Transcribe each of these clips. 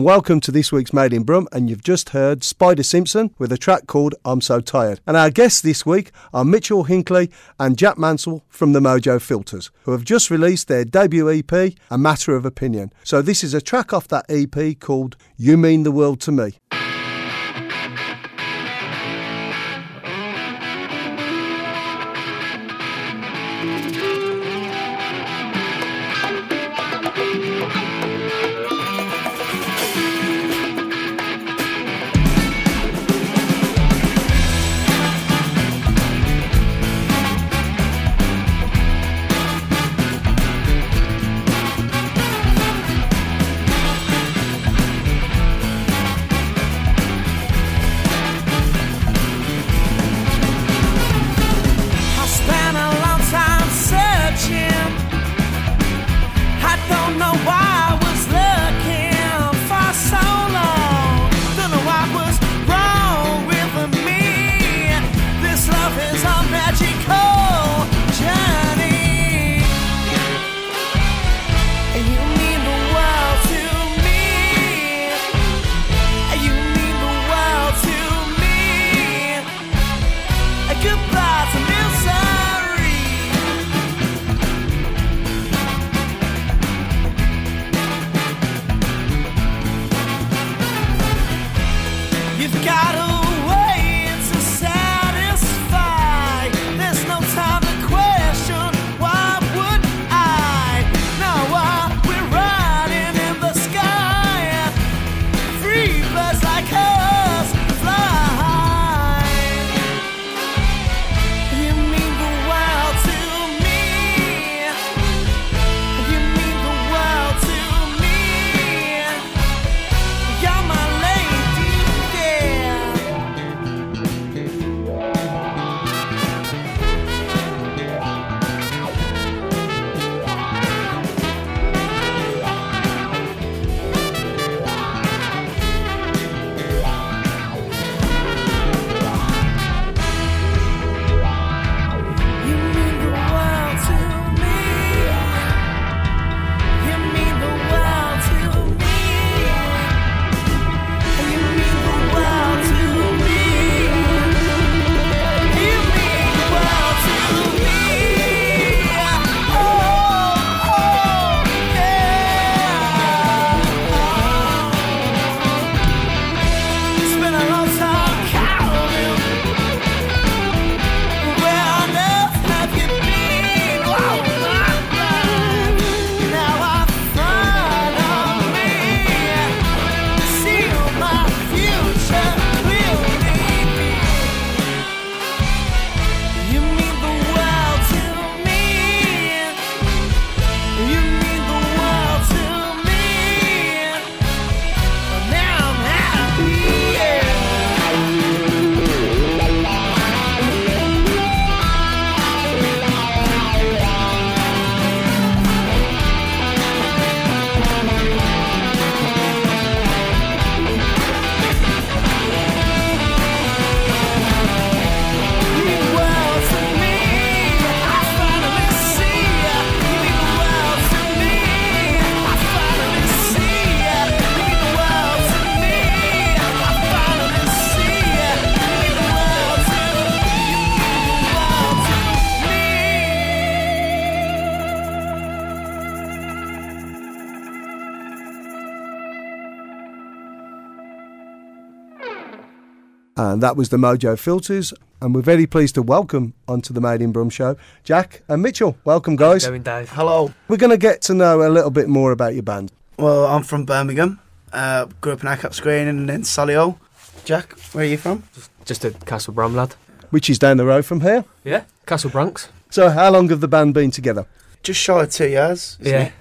and welcome to this week's Made in Brum. And you've just heard Spider Simpson with a track called I'm So Tired. And our guests this week are Mitchell Hinkley and Jack Mansell from the Mojo Filters, who have just released their debut EP, A Matter of Opinion. So this is a track off that EP called You Mean the World to Me. And that was the Mojo Filters. And we're very pleased to welcome onto the Made in Brum show Jack and Mitchell. Welcome, guys. Going Dave. Hello. We're going to get to know a little bit more about your band. Well, I'm from Birmingham. Uh, grew up in Acocks Green and then Solihull. Jack, where are you from? Just a Castle Brum lad. which is down the road from here. Yeah. Castle Bronx. So, how long have the band been together? Just shy of two years. isn't Yeah. it?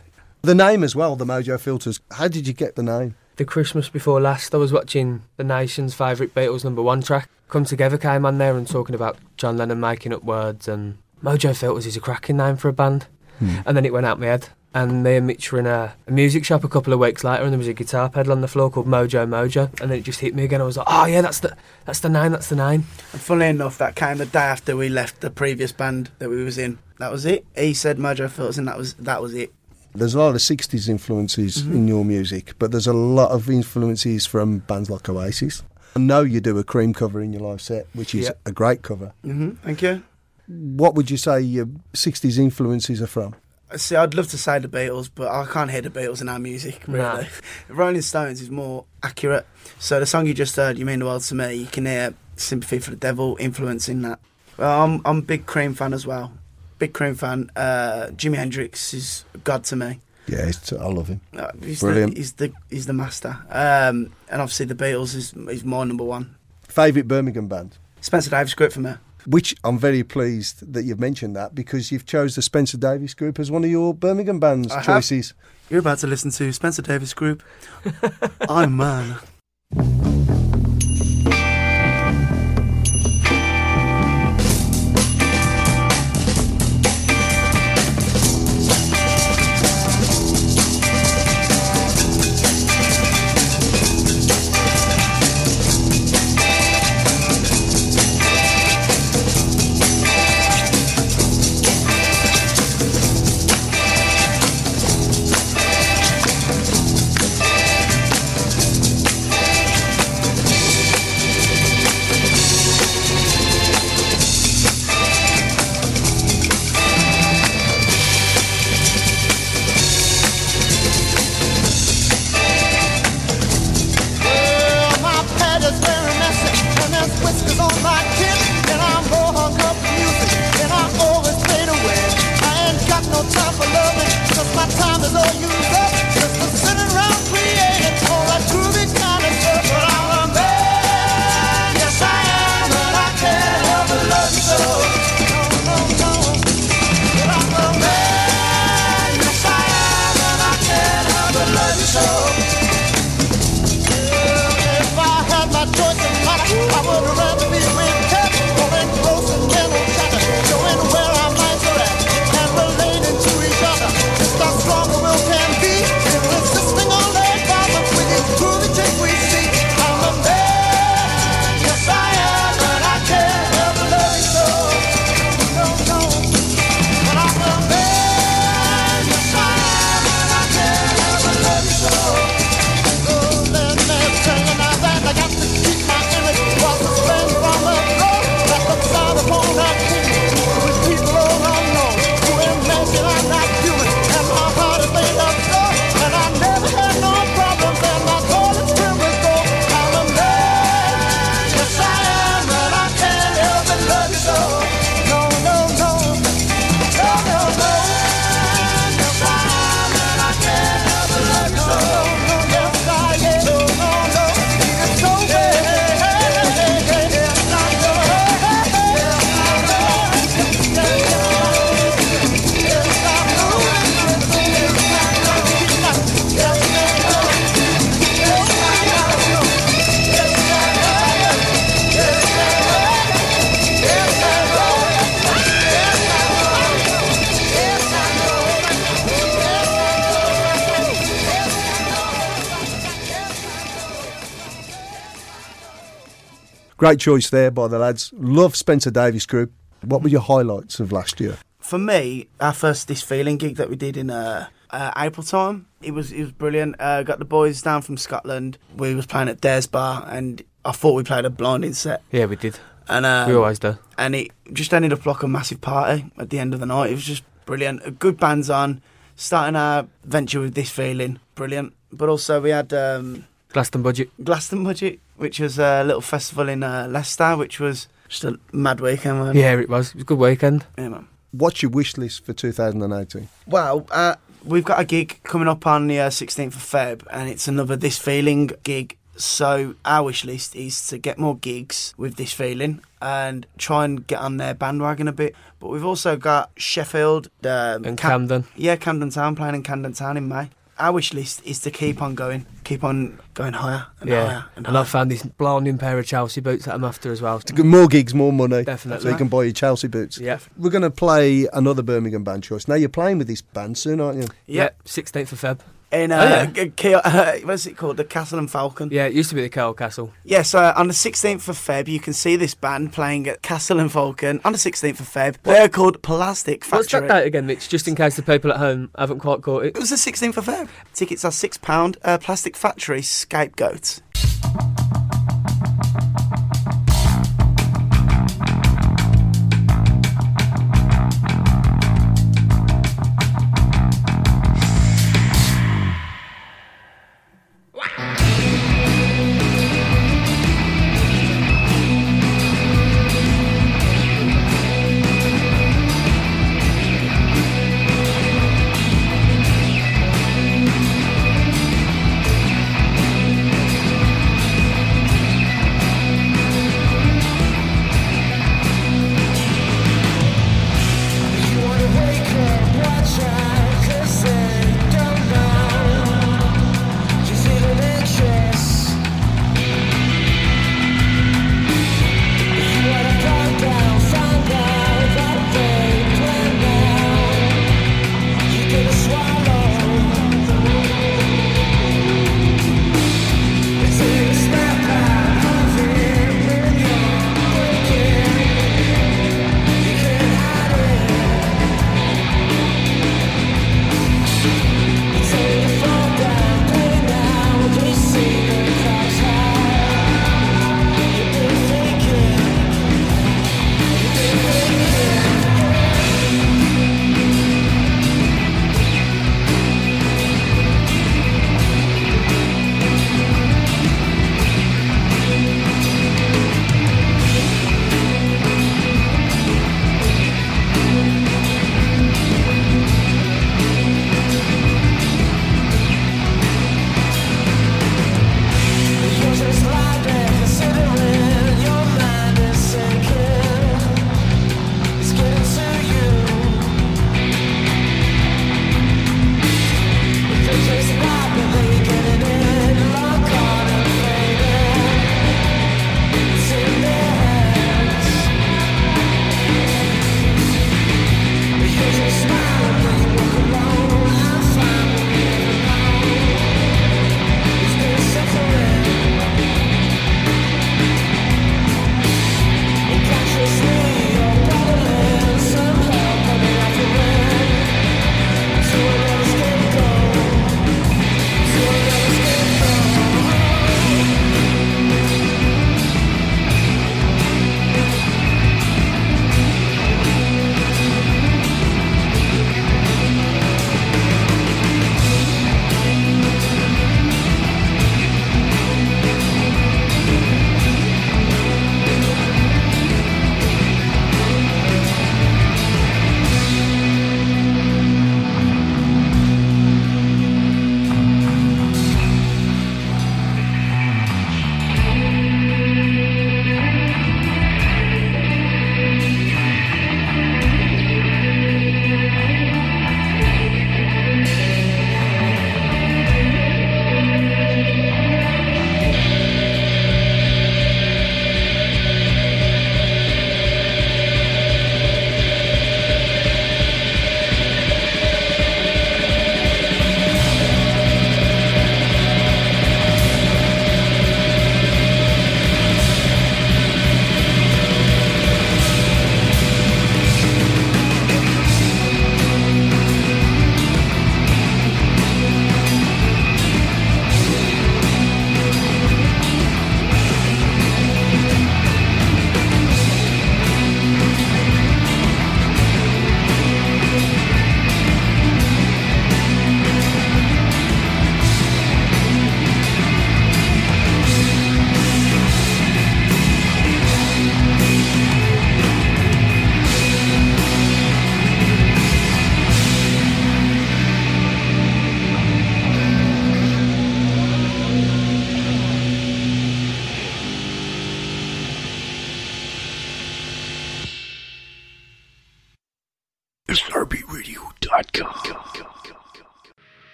The name as well, the Mojo Filters. How did you get the name? The Christmas before last, I was watching the nation's favourite Beatles number one track. Come Together came on there and talking about John Lennon making up words and Mojo Filters is a cracking name for a band. Hmm. And then it went out my head. And me and Mitch were in a, a music shop a couple of weeks later and there was a guitar pedal on the floor called Mojo Mojo. And then it just hit me again. I was like, oh yeah, that's the that's the name, that's the name. And funnily enough, that came the day after we left the previous band that we was in. That was it. He said Mojo Filters, and that was that was it. There's a lot of 60s influences in your music, but there's a lot of influences from bands like Oasis. I know you do a cream cover in your live set, which is a great cover. hmm Thank you. What would you say your 60s influences are from? See, I'd love to say the Beatles, but I can't hear the Beatles in our music, really. Rolling Stones is more accurate. So the song you just heard, You Mean the World to Me, you can hear Sympathy for the Devil influencing that. Well, I'm, I'm a big Cream fan as well. Big Cream fan. Uh, Jimi Hendrix is God to me. Yeah, it's, I love him. Uh, he's, Brilliant. The, he's, the, he's the master. Um, and obviously the Beatles is, is my number one. Favourite Birmingham band? Spencer Davis group for me. Which I'm very pleased that you've mentioned that because you've chose the Spencer Davis Group as one of your Birmingham band's I have. choices. You're about to listen to Spencer Davis group. I'm man. Great choice there by the lads. Love Spencer Davis group. What were your highlights of last year? For me, our first this feeling gig that we did in uh, uh, April time, it was it was brilliant. Uh, got the boys down from Scotland. We was playing at Dares Bar, and I thought we played a blinding set. Yeah, we did. And um, we always do. and it just ended up like a massive party at the end of the night. It was just brilliant. A good bands on, starting our venture with this feeling, brilliant. But also we had um, Glastonbudget. Glaston Budget, which was a little festival in uh, Leicester, which was just a mad weekend. Man. Yeah, it was. It was a good weekend. yeah, man. What's your wish list for 2018? Well, uh, we've got a gig coming up on the uh, 16th of Feb, and it's another This Feeling gig. So our wish list is to get more gigs with This Feeling and try and get on their bandwagon a bit. But we've also got Sheffield um, And Cam- Camden. Yeah, Camden Town playing in Camden Town in May. Our wish list is to keep on going, keep on going higher and Yeah. higher and And higher. I've found this blinding pair of Chelsea boots that I'm after as well. More gigs, more money. Definitely. So you can buy your Chelsea boots. Yeah. We're going to play another Birmingham band choice. Now you're playing with this band soon, aren't you? yeah, 16th of Feb. In Oh, uh, yeah. K- K- uh, what's it called? The Castle and Falcon. Yeah, it used to be the Curl Castle. Yeah, so on the 16th of Feb, you can see this band playing at Castle and Falcon on the 16th of Feb. They're called Plastic Factory. What's Factory. that date again, Mitch? Just in case the people at home haven't quite caught it. It was the 16th of Feb. Tickets are £6. Uh, Plastic Factory Scapegoat.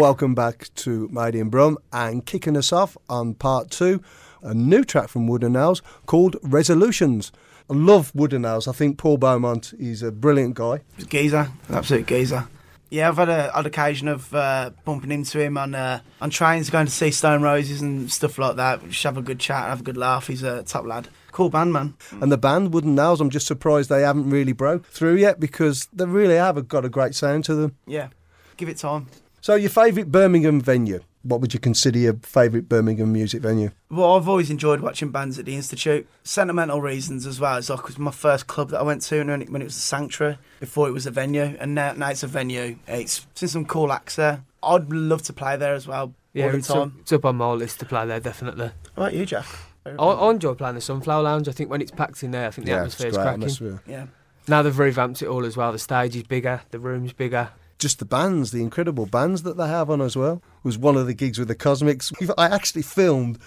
Welcome back to Made in Brum and kicking us off on part two, a new track from Wooden Nails called Resolutions. I love Wooden Nails. I think Paul Beaumont is a brilliant guy. He's a geezer, an absolute geezer. Yeah, I've had a odd occasion of uh, bumping into him on uh, on trains, going to see Stone Roses and stuff like that. Just have a good chat, have a good laugh. He's a top lad, cool band man. And the band Wooden Nails, I'm just surprised they haven't really broke through yet because they really have got a great sound to them. Yeah, give it time. So, your favourite Birmingham venue? What would you consider your favourite Birmingham music venue? Well, I've always enjoyed watching bands at the Institute. Sentimental reasons as well. It's like it was my first club that I went to when it, when it was a sanctuary before it was a venue, and now, now it's a venue. It's seen some cool acts there. I'd love to play there as well Yeah, all the it's up, it's up on my list to play there, definitely. How about you, Jack? I, I enjoy playing the Sunflower Lounge. I think when it's packed in there, I think the it's atmosphere's great cracking. atmosphere. Yeah. Now they've revamped it all as well. The stage is bigger, the room's bigger. Just the bands, the incredible bands that they have on as well. It was one of the gigs with the Cosmics. I actually filmed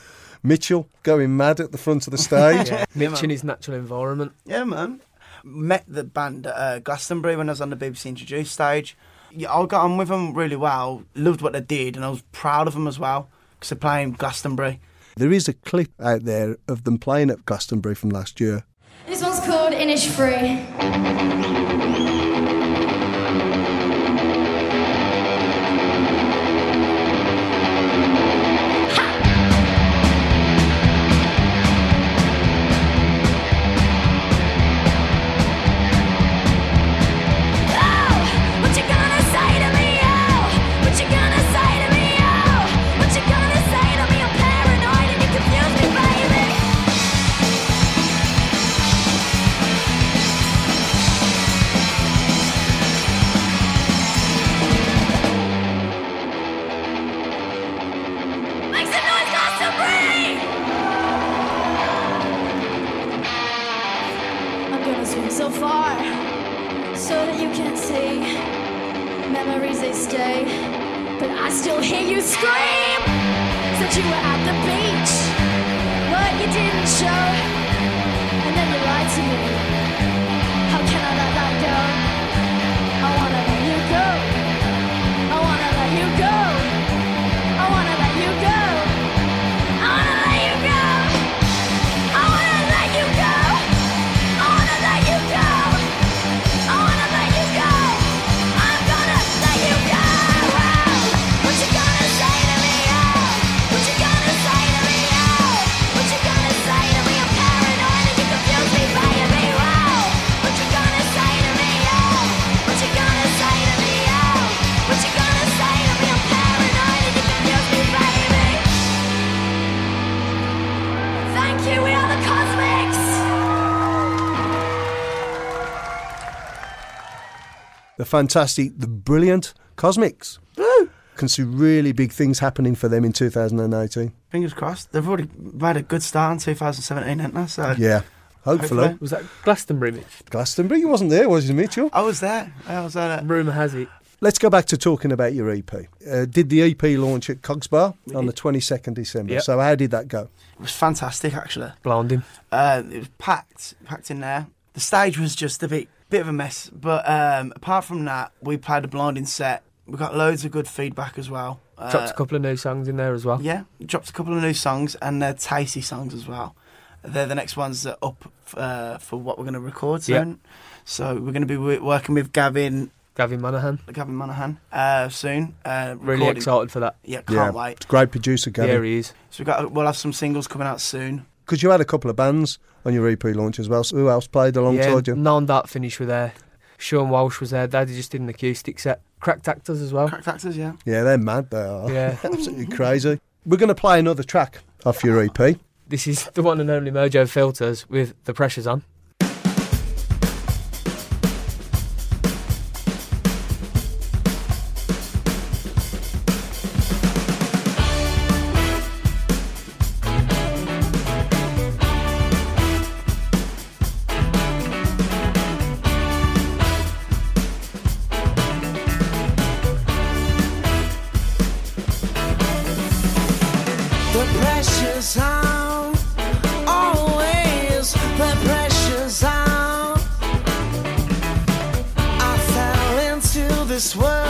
Mitchell going mad at the front of the stage. Yeah, Yeah, Mitch in his natural environment. Yeah, man. Met the band at uh, Glastonbury when I was on the BBC Introducing stage. Yeah, I got on with them really well. Loved what they did, and I was proud of them as well because they're playing Glastonbury. There is a clip out there of them playing at Glastonbury from last year. This one's called Innisfree. Scream. Said you were at the beach, but you didn't show, and then you lied to me. Fantastic, the brilliant Cosmics. Can see really big things happening for them in 2018. Fingers crossed. They've already made a good start in 2017, haven't they? So Yeah, hopefully. Hopefully. Was that Glastonbury, Mitch? Glastonbury, you wasn't there, was you, Mitchell? I was there. I was there. Rumour has it. Let's go back to talking about your EP. Uh, did the EP launch at Cogs Bar on the 22nd December? Yep. So how did that go? It was fantastic, actually. Blinding. Uh, it was packed, packed in there. The stage was just a bit, bit of a mess. But um, apart from that, we played a blinding set. We got loads of good feedback as well. Uh, Dropped a couple of new songs in there as well. Yeah, dropped a couple of new songs and they're tasty songs as well. They're the next ones that are up uh, for what we're going to record Yeah. soon. So we're going to be working with Gavin, Gavin Monaghan. Gavin Monaghan uh, soon. Uh, Really recording- excited for that. Yeah, yeah, can't wait. great producer, Yeah, Gavin. he is. So we got we'll have some singles coming out soon. Because you had a couple of bands on your EP launch as well. So who else played alongside yeah, you? Non Dart finish were there. Sean Walsh was there. Daddy just did an acoustic set. Cracked actors as well. Cracked actors, yeah. Yeah, they're mad. They are. Yeah. absolutely crazy. We're going to play another track off your EP. This is the one and only Mojo Filters with the pressures on. This world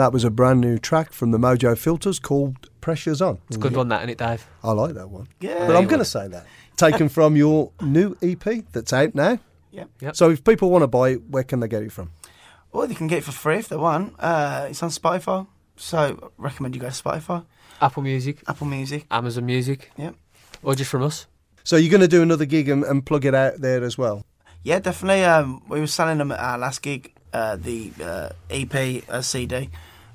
that was a brand new track from the Mojo Filters called Pressure's on. It's a good one, that, isn't it, Dave? I like that one. Yeah. But I'm going to say that. Taken from your new EP that's out now. Yeah. Yep. So if people want to buy it, where can they get it from? Or they can get it for free if they want. Uh, it's on Spotify. So I recommend you go to Spotify, Apple Music, Apple Music. Amazon Music, Yeah. or just from us. So you're going to do another gig and, and plug it out there as well. Yeah, definitely. Um, we were selling them at our last gig, uh, the uh, EP uh, CD.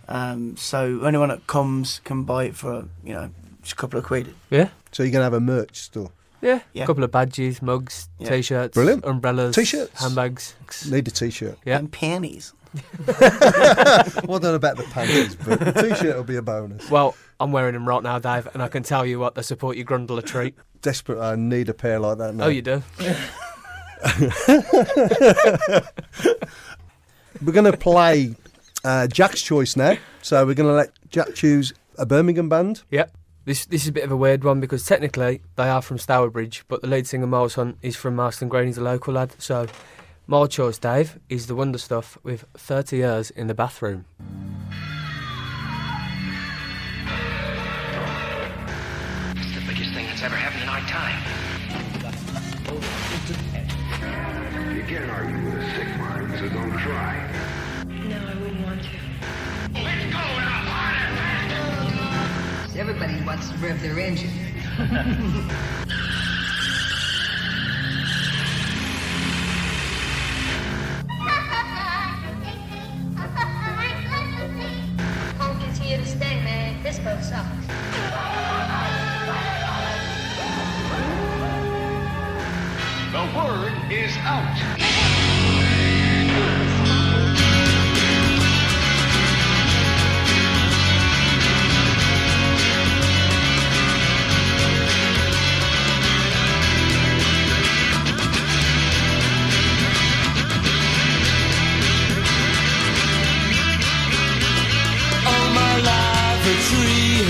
Um, so anyone that comes can buy it for you know just a couple of quid. Yeah. So you're going to have a merch store. Yeah. Yeah. A couple of badges, mugs, Yeah. t-shirts, Brilliant. umbrellas, T-shirts. handbags. Need a t-shirt. Yeah. And panties. well, I don't about the panties, but the t-shirt will be a bonus. Well, I'm wearing them right now, Dave, and I can tell you what, they support your grundle a treat. Desperate, I need a pair like that now. Oh, you do? We're going to play uh, Jack's choice now. So we're going to let Jack choose a Birmingham band. Yep. This this is a bit of a weird one because technically they are from Stourbridge, but the lead singer Miles Hunt is from Marston Green. He's a local lad. So my choice, Dave, is the Wonder Stuff with 30 years in the bathroom. It's the biggest thing that's ever happened Everybody wants to rev their engine. Punk is here to stay, man. This boat sucks. The word is out.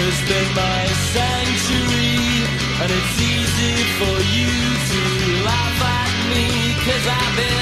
Has been my sanctuary And it's easy for you to laugh at me Cause I've been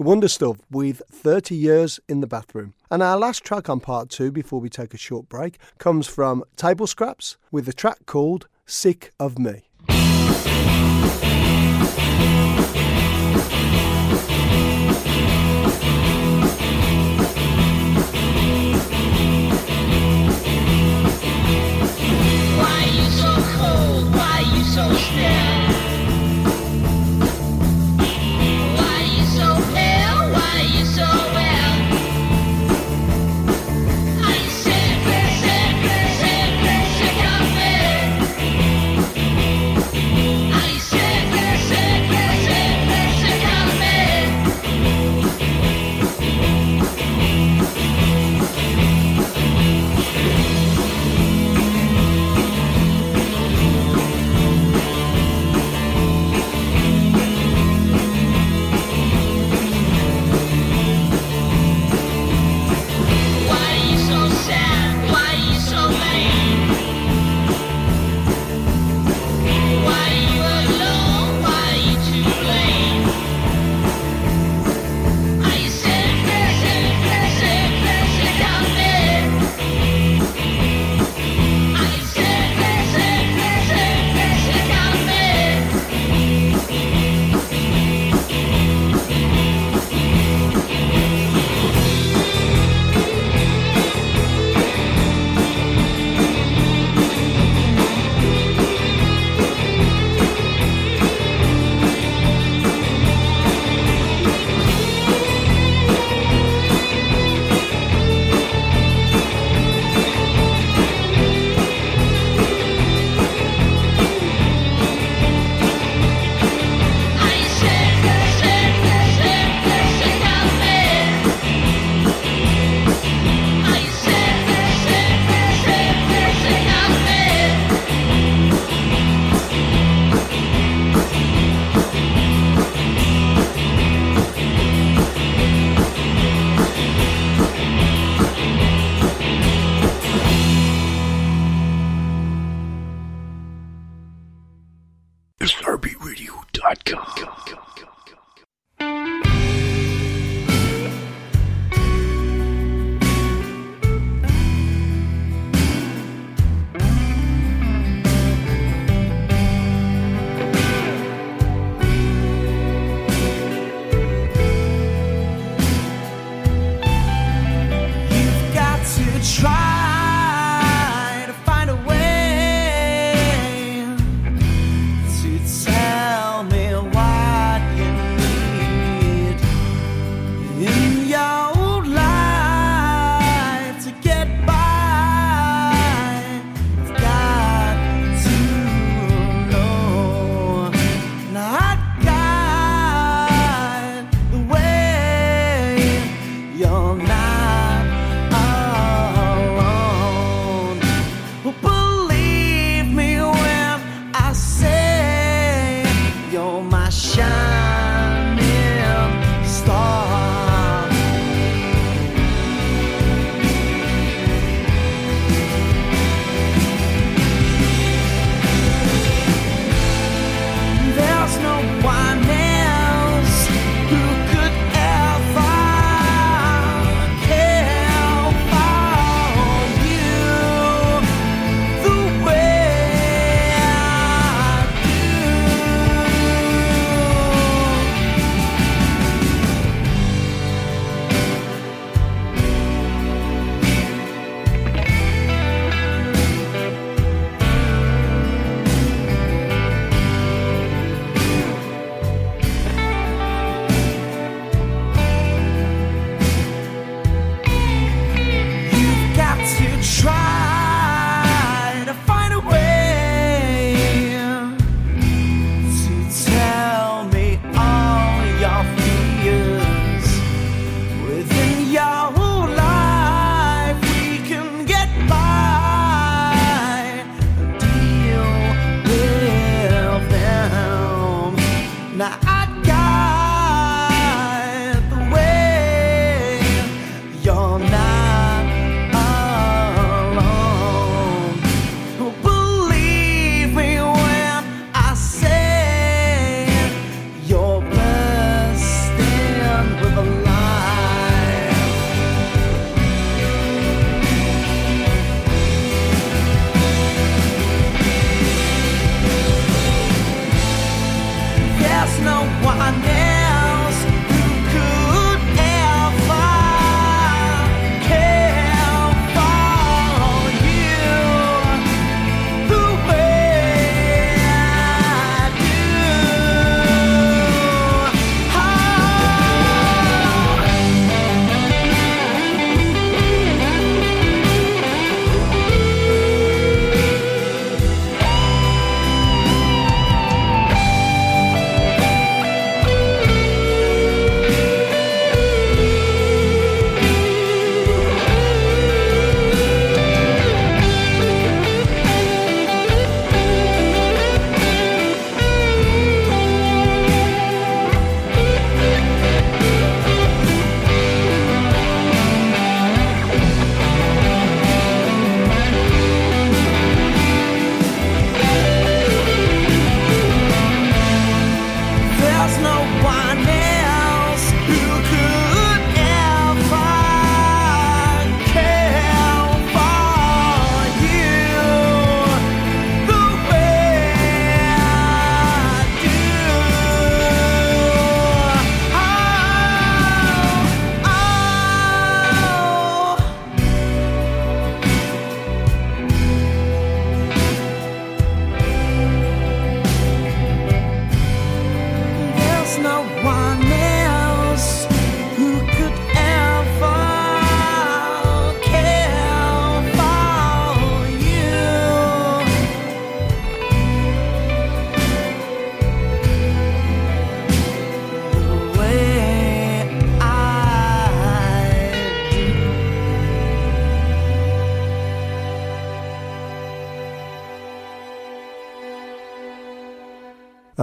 The Wonder Stuff with 30 Years in the Bathroom. And our last track on part two before we take a short break comes from Table Scraps with a track called Sick of Me. so still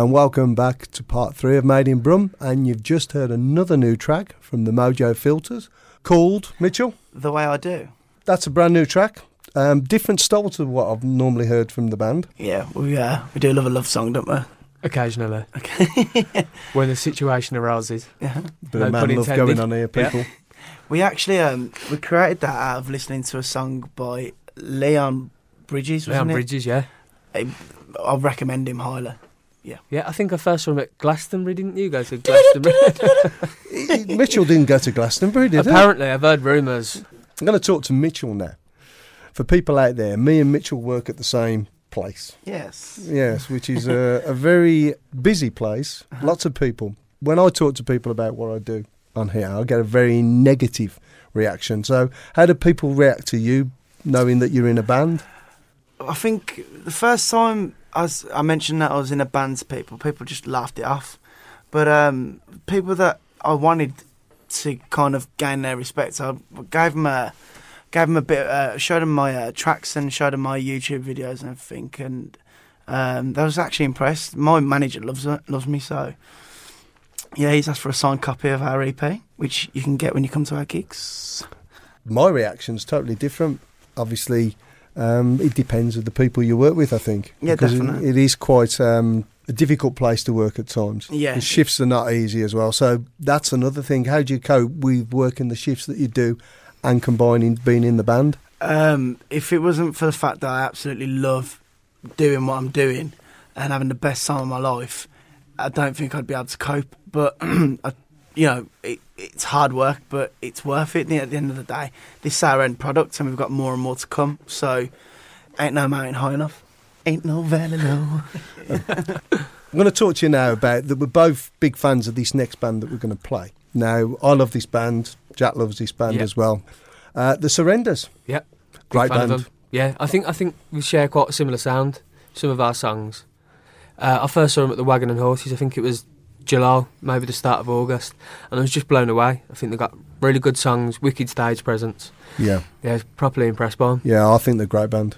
And welcome back to part three of Made in Brum. And you've just heard another new track from the Mojo Filters called Mitchell. The way I do. That's a brand new track. Um, different style to what I've normally heard from the band. Yeah, we uh, we do love a love song, don't we? Occasionally, Okay. when the situation arises. yeah. Bit No of man love going on here, Yeah. people. We actually um we created that out of listening to a song by Leon Bridges. Wasn't Leon it? Bridges, yeah. I recommend him highly. Yeah, Yeah, I think I first saw him at Glastonbury, didn't you go to Glastonbury? Mitchell didn't go to Glastonbury, did he? Apparently, I've heard rumours. I'm going to talk to Mitchell now. For people out there, me and Mitchell work at the same place. Yes. Yes, which is a, a very busy place. Uh-huh. Lots of people. When I talk to people about what I do on here, I get a very negative reaction. So, how do people react to you knowing that you're in a band? I think the first time I, I mentioned that I was in a band to people, people just laughed it off. But um, people that I wanted to kind of gain their respect, I gave them a gave them a bit, uh, showed them my uh, tracks and showed them my YouTube videos and everything, and um, they was actually impressed. My manager loves loves me so. Yeah, he's asked for a signed copy of our EP, which you can get when you come to our gigs. My reaction's totally different. Obviously, um, it depends of the people you work with, I think. Yeah, because it- definitely. it is quite um, a difficult place to work at times. Yeah. The shifts are not easy as well. So that's another thing. How do you cope with working the shifts that you do and combining being in the band? Um, if it wasn't for the fact that I absolutely love doing what I'm doing and having the best time of my life, I don't think I'd be able to cope. But I, you know, it, it's hard work, but it's worth it at the end of the day. This is our end product, and we've got more and more to come. So, ain't no mountain high enough. Ain't no valley low. I'm going to talk to you now about that. We're both big fans of this next band that we're going to play. Now, I love this band. Jack loves this band Yeah. as well. Uh, the Surrenders. Yep. Big Great band. Yeah, I think I think we share quite a similar sound. Some of our songs. Uh, I first saw them at the Wagon and Horses. I think it was July, maybe the start of August, and I was just blown away. I think they got really good songs, wicked stage presence. Yeah. Yeah, I was properly impressed by them. Yeah, I think they're a great band.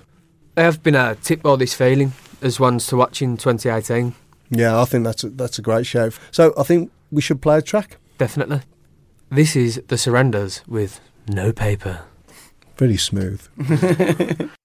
They have been uh, tipped by this feeling as ones to watch in 2018. Yeah, I think that's a, that's a great show. So I think we should play a track. Definitely. This is the Surrenders with no paper. Very smooth.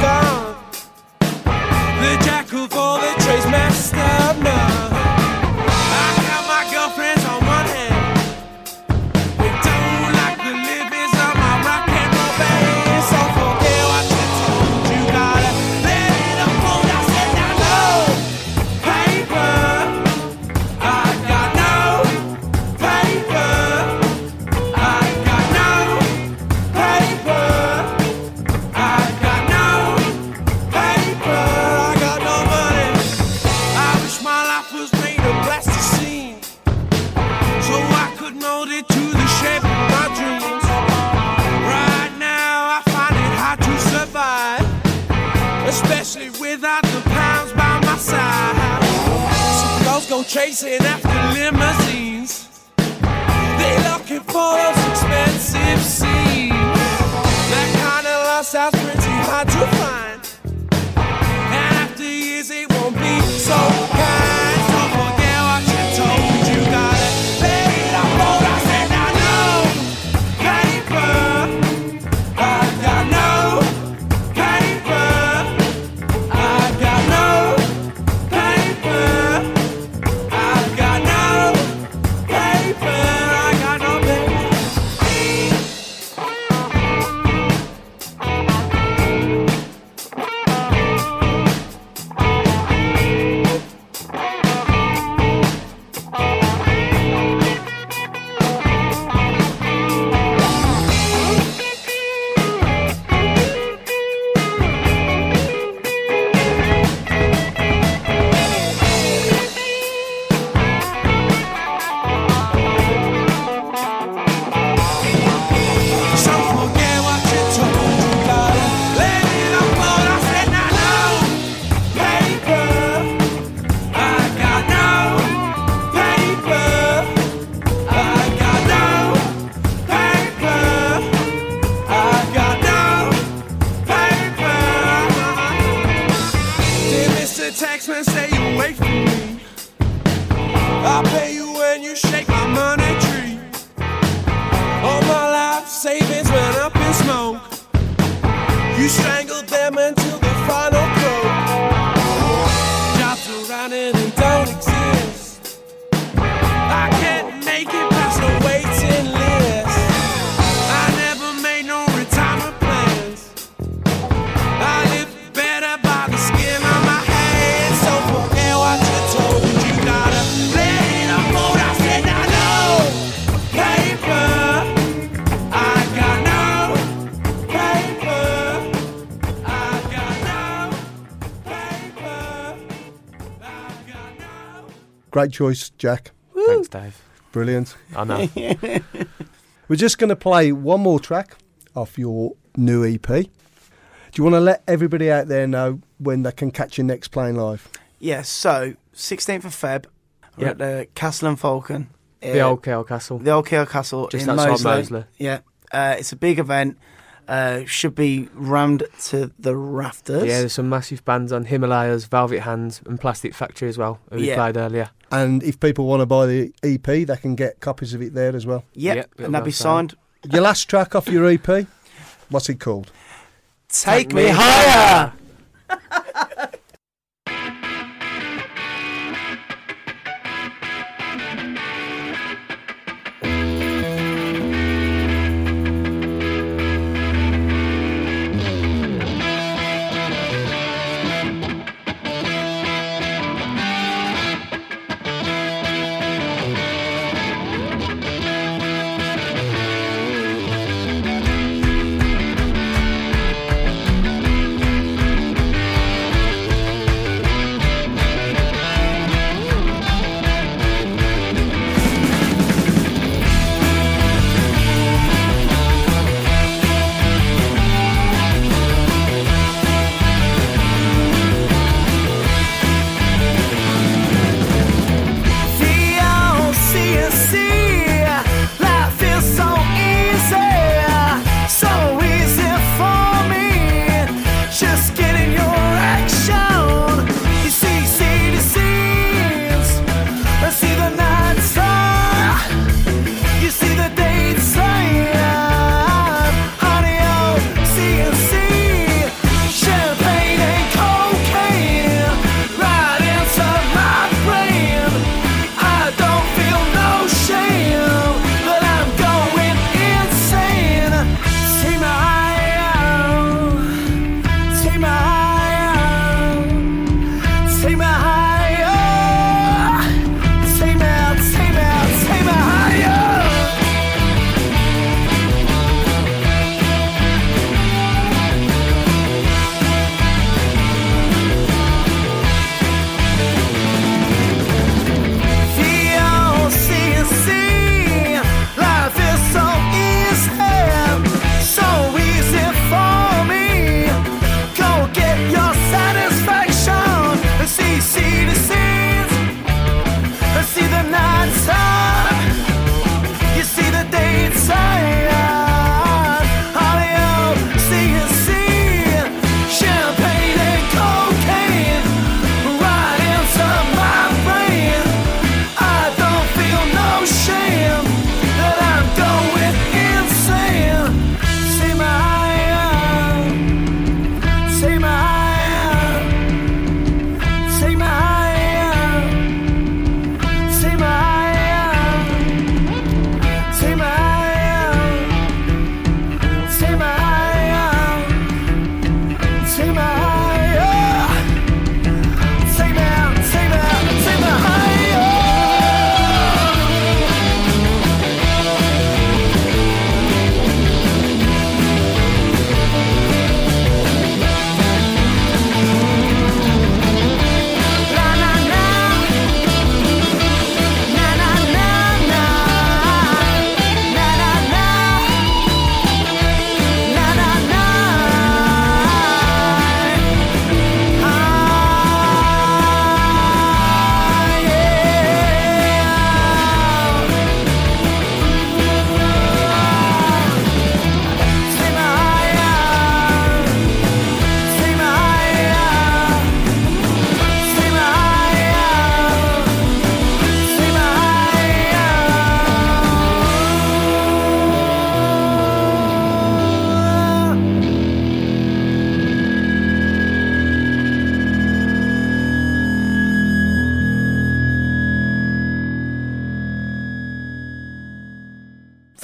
gone. The jack of all the trades messed up now. Chasing after limousines. They looking for those expensive scenes. That kind of sounds pretty hard to find. And after years, it won't be so You strangled them until Great choice, Jack. Thanks, Dave. Brilliant. I know. We're just going to play one more track off your new EP. Do you want to let everybody out there know when they can catch you next playing live? Yeah, so 16th of Feb, we're Yeah. at the Castle and Falcon. the uh, old KL Castle. the old KL Castle Just in outside Moseley. Moseley. Yeah, uh, it's a big event. Uh, should be rammed to the rafters. Yeah, there's some massive bands on Himalayas, Velvet Hands, and Plastic Factory as well, who we Yeah. played earlier. And if people want to buy the EP, they can get copies of it there as well. Yep, Yep, and that'll be on signed. Your last track off your EP, what's it called? Take, me me higher. Take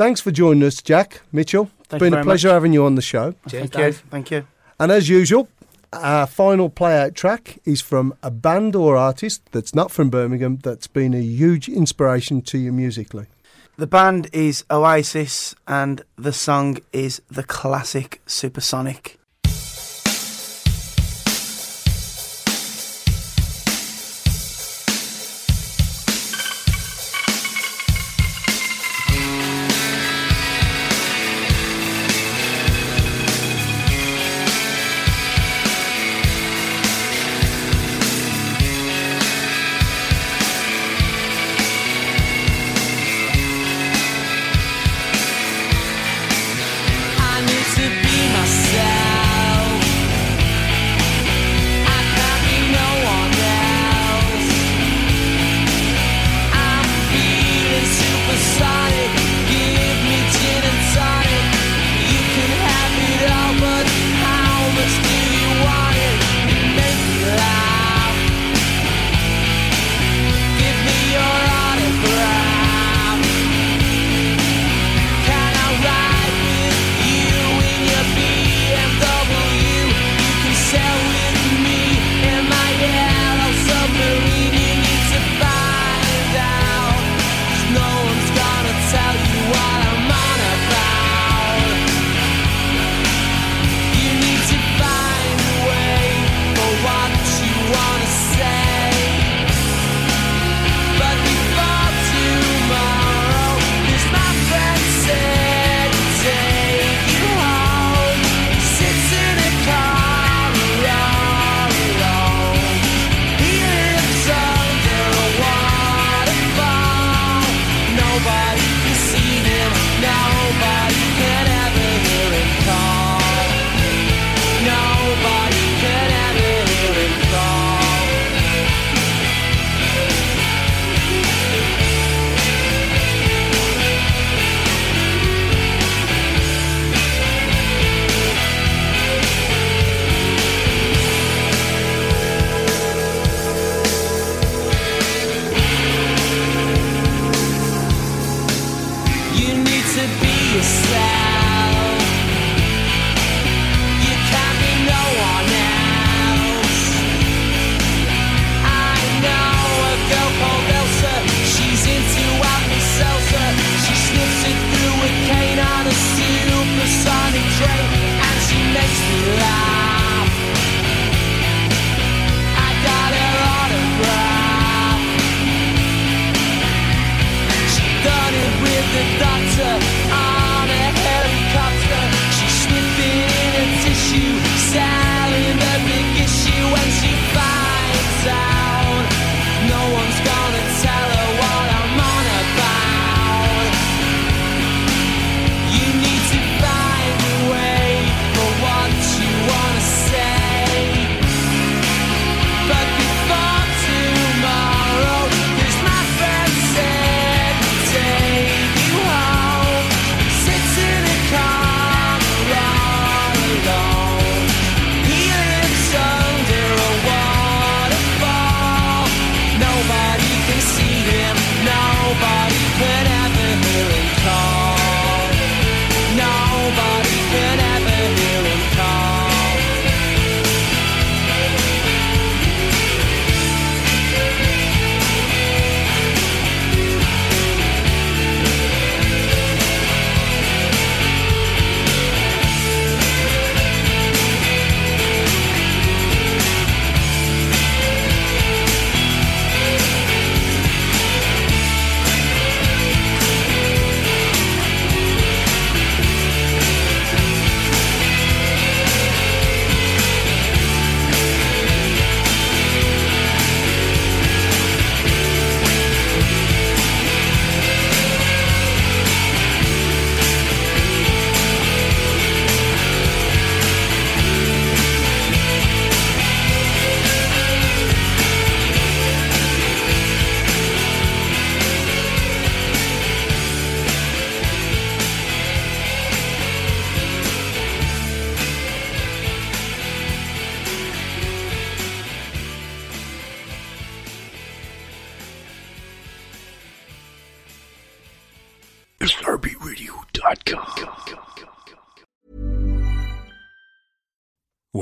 Thanks for joining us, Jack Mitchell. Thank it's Been a very pleasure having you on the show. Cheers, Thank Dave. you. Thank you. And as usual, our final play out track is from a band or artist that's not from Birmingham that's been a huge inspiration to you musically. The band is Oasis, and the song is the classic Supersonic.